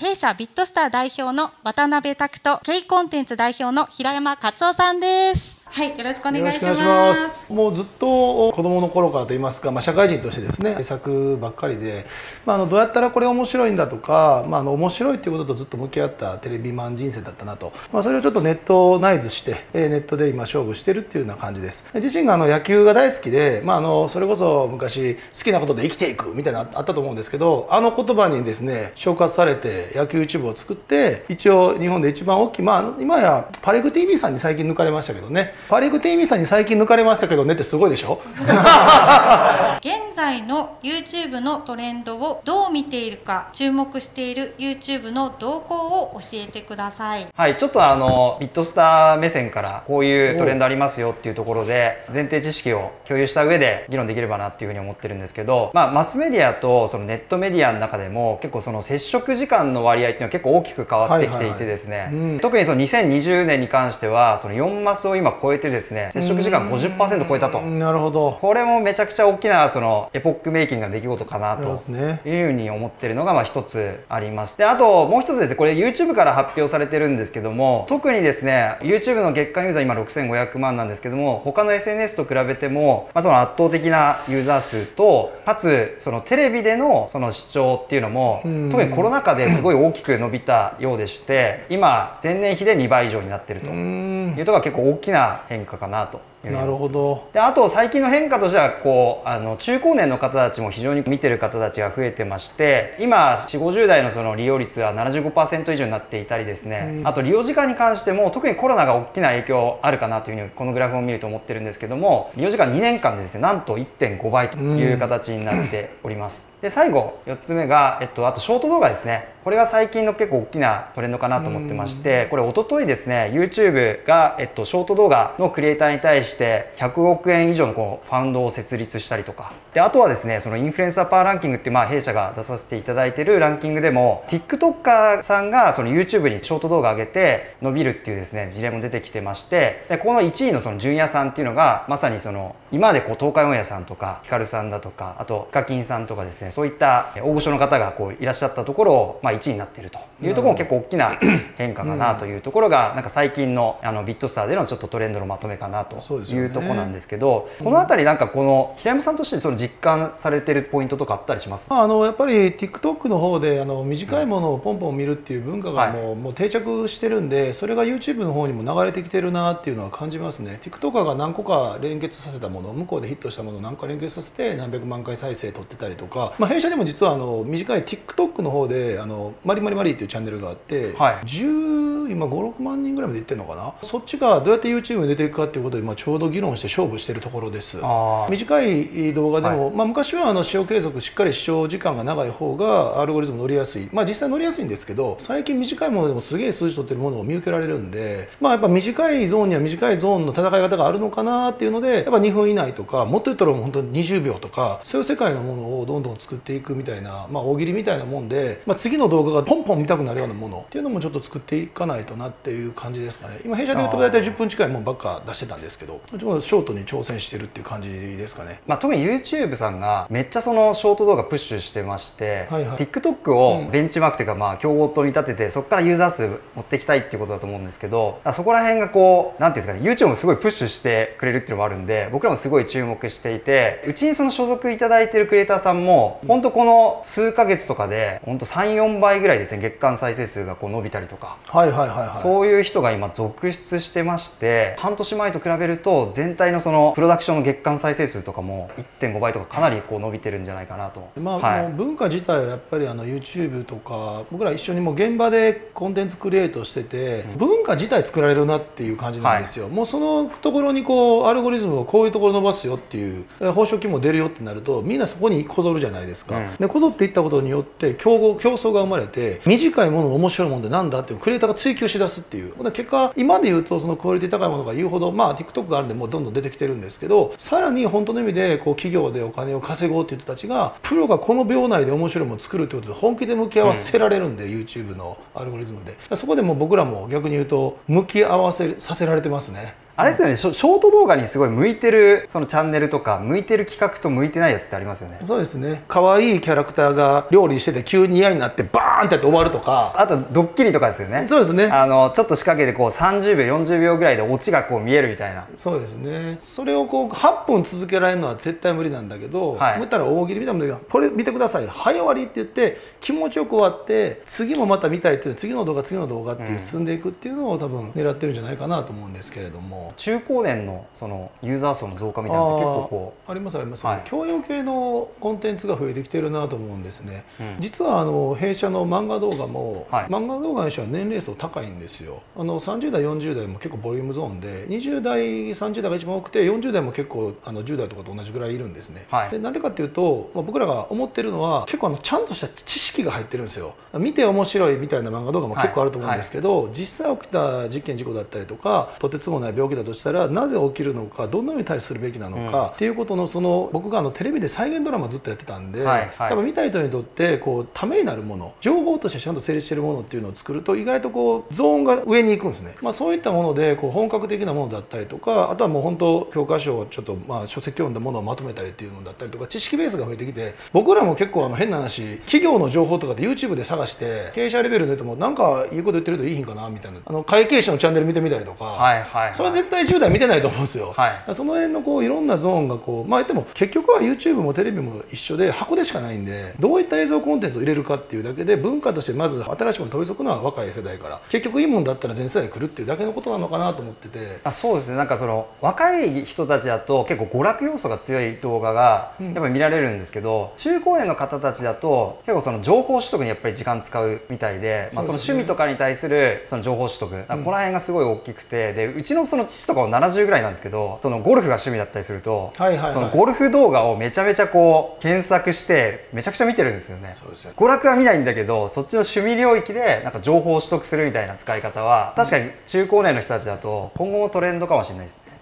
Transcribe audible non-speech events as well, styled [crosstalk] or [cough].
弊社ビットスター代表の渡辺拓と K コンテンツ代表の平山勝夫さんです。はいよろしくお願いします。もうずっと子供の頃からと言いますか、まあ、社会人としてですね作ばっかりで、まあ、あのどうやったらこれ面白いんだとか、まあ、あの面白いっていうこととずっと向き合ったテレビマン人生だったなと、まあ、それをちょっとネットナイズしてネットで今勝負してるっていうような感じです。自身があの野球が大好きで、まあ、あのそれこそ昔好きなことで生きていくみたいなあったと思うんですけどあの言葉にですね昇華されて野球一部を作って一応日本で一番大きい、まあ、今やパレグ TV さんに最近抜かれましたけどね。パリグテイミーさんに最近抜かれましたけどねってすごいでしょ？[laughs] 現在の YouTube のトレンドをどう見ているか注目している YouTube の動向を教えてください。はいちょっとあのビットスター目線からこういうトレンドありますよっていうところで前提知識を共有した上で議論できればなっていうふうに思ってるんですけど、まあ、マスメディアとそのネットメディアの中でも結構その接触時間の割合っていうのは結構大きく変わってきていてですね、特にその2020年に関してはその4マスを今超えてですねですね接触時間50%超えたと。なるほど。これもめちゃくちゃ大きなそのエポックメイキングな出来事かなというふうに思ってるのがまあ一つあります。であともう一つですねこれ YouTube から発表されてるんですけども特にですね YouTube の月間ユーザー今6500万なんですけども他の SNS と比べても、まあ、その圧倒的なユーザー数とかつそのテレビでのその視聴っていうのも特にコロナ禍ですごい大きく伸びたようでして今前年比で2倍以上になってるというところが結構大きな変化かなとなるほど。であと最近の変化としてはこうあの中高年の方たちも非常に見てる方たちが増えてまして今4 5 0代のその利用率は75%以上になっていたりですね、うん、あと利用時間に関しても特にコロナが大きな影響あるかなというふうにこのグラフを見ると思ってるんですけども利用時間2年間でですねなんと1.5倍という形になっております。で最後4つ目が、えっと、あとショート動画ですね。これが最近の結構大きなトレンドかなと思ってましてこれ一昨日ですね YouTube が、えっと、ショート動画のクリエイターに対して100億円以上のこうファンドを設立したりとか。であとはですねそのインフルエンサーパワーランキングってまあ弊社が出させていただいてるランキングでも TikToker さんがその YouTube にショート動画上げて伸びるっていうですね事例も出てきてましてでこの1位のその純也さんっていうのがまさにその今までこう東海オンエアさんとかヒカルさんだとかあとヒカキンさんとかですねそういった大御所の方がこういらっしゃったところを、まあ、1位になっていると。いうところも結構大きな [clears throat] 変化かなというところが、なんか最近のあのビットスターでのちょっとトレンドのまとめかなというところなんですけど、この辺りなんかこの平山さんとしてその実感されてるポイントとかあったりします？あのやっぱり TikTok の方であの短いものをポンポン見るっていう文化がもうはい、もう定着してるんでそれが YouTube の方にも流れてきてるなっていうのは感じますね。TikToker が何個か連結させたもの向こうでヒットしたものを何か連結させて何百万回再生取ってたりとか、まあ、弊社でも実はあの短い TikTok の方であのマリマリマリっていうチャンネルがあって、はい、10今56万人ぐらいまでいってるのかな？そっちがどうやって YouTube に出ていくかっていうことで今ちょうど議論して勝負してるところです。短い動画でも、はい、まあ、昔はあの使用継続しっかり視聴時間が長い方がアルゴリズム乗りやすい。まあ実際乗りやすいんですけど最近短いものでもすげえ数字取ってるものを見受けられるんでまあやっぱ短いゾーンには短いゾーンの戦い方があるのかなっていうのでやっぱ2分以内とかもっと言ったら本当に20秒とかそういう世界のものをどんどん作っていくみたいな、まあ、大喜利みたいなもんで、まあ、次の動画がポンポン見たくなるようなものっていうのもちょっと作っていかないとなっていう感じですかね。今弊社でいうと大体10分近いもんばっか出してたんですけどショートに挑戦してるっていう感じですかね、まあ、特に YouTube さんがめっちゃそのショート動画プッシュしてまして、はいはい、TikTok をベンチマークというかまあ競合と見立ててそこからユーザー数持っていきたいっていうことだと思うんですけどそこら辺がこうなんていうんですかね YouTube もすごいプッシュしてくれるっていうのもあるんで僕らもすごい注目していてうちにその所属いただいてるクリエイターさんも本当この数ヶ月とかで本当34倍ぐらいですね月間再生数がこう伸びたりとか、はいはいはいはい、そういう人が今続出してまして半年前と比べると全体のそのプロダクションの月間再生数とかも1.5倍とかかなりこう伸びてるんじゃないかなと、まあ、はい、文化自体はやっぱりあの YouTube とか僕ら一緒にも現場でコンテンツクリエイトしてて、うん、文化自体作られるなっていう感じなんですよ、はい、もうそのところにこうアルゴリズムをこういうところ伸ばすよっていう報奨金も出るよってなるとみんなそこにこぞるじゃないですか、うん、でこぞっていったことによって競合競争が生まれて短いもの面白いものでなんだっていうクリエイターが追求しだすっていう。結果今で言うとそのクオリティ高いものが言うほどまあ TikTok があるんでもうどんどん出てきてるんですけどさらに本当の意味でこう企業でお金を稼ごうっていう人たちがプロがこの秒内で面白いものを作るってことで本気で向き合わせられるんで、うん、YouTube のアルゴリズムで。そこでも僕らも逆に言うと向き合わせさせられてますねあれですよね、ショート動画にすごい向いてるそのチャンネルとか向いてる企画と向いてないやつってありますよね。そうですね。可愛いキャラクターが料理してて急に嫌になってバーンってやって終わるとか。あとドッキリとかですよね。そうですね。あのちょっと仕掛けてこう30秒40秒ぐらいでオチがこう見えるみたいな。そうですね。それをこう8分続けられるのは絶対無理なんだけど、はい。見たら大喜利みたいなもんだけどこれ見てください。はい終わりって言って気持ちよく終わって次もまた見たいっていう次の動画次の動画っていう進んでいくっていうのを多分狙ってるんじゃないかなと思うんですけれども。中高年のそのユーザー層の増加みたいなのって結構こあーありますあります、はい。教養系のコンテンツが増えてきてるなと思うんですね、うん。実はあの弊社の漫画動画も、はい。漫画動画にしては年齢層高いんですよ。あの30代40代も結構ボリュームゾーンで20代30代が一番多くて40代も結構あの10代とかと同じぐらいいるんですね、はい。でなんでかっていうと、まあ、僕らが思ってるのは結構あのちゃんとした知識が入ってるんですよ。見て面白いみたいな漫画動画も結構あると思うんですけど、実際起きた事件事故だったりとかとてつもない病気だとしたらなぜ起きるのかどのように対処するべきなのか、っていうことのその僕があのテレビで再現ドラマずっとやってたんで、はいはい。やっぱ見たい人にとってこうためになるもの情報としてちゃんと成立しているものっていうのを作ると意外とこうゾーンが上に行くんですね、まあ、そういったものでこう本格的なものだったりとかあとはもう本当教科書をちょっとまあ書籍を読んだものをまとめたりっていうのだったりとか知識ベースが増えてきて僕らも結構あの変な話企業の情報とかで YouTube で探して経営者レベルの人もなんかいいこと言ってるといいひんかなみたいな。あの会計士のチャンネル見てみたりとか、はいはいはい。それ絶対10代見てないと思うんですよ、はい。その辺のこういろんなゾーンがこうまあ言っても結局は YouTube もテレビも一緒で箱でしかないんでどういった映像コンテンツを入れるかっていうだけで文化としてまず新しいものに飛びつくのは若い世代から。結局いいもんだったら全世代来るっていうだけのことなのかなと思ってて。あそうですね。なんかその若い人たちだと結構娯楽要素が強い動画がやっぱり見られるんですけど、中高年の方たちだと結構その情報取得にやっぱり時間使うみたいで、まあ、その趣味とかに対するその情報取得、この辺がすごい大きくてでうちのその父とかも70ぐらいなんですけどそのゴルフが趣味だったりすると、はいはいはいそのゴルフ動画をめちゃめちゃこう検索してめちゃくちゃ見てるんですよね。そうですよ娯楽は見ないんだけどそっちの趣味領域でなんか情報を取得するみたいな使い方は確かに中高年の人たちだと今後もトレンドかもしれないですね。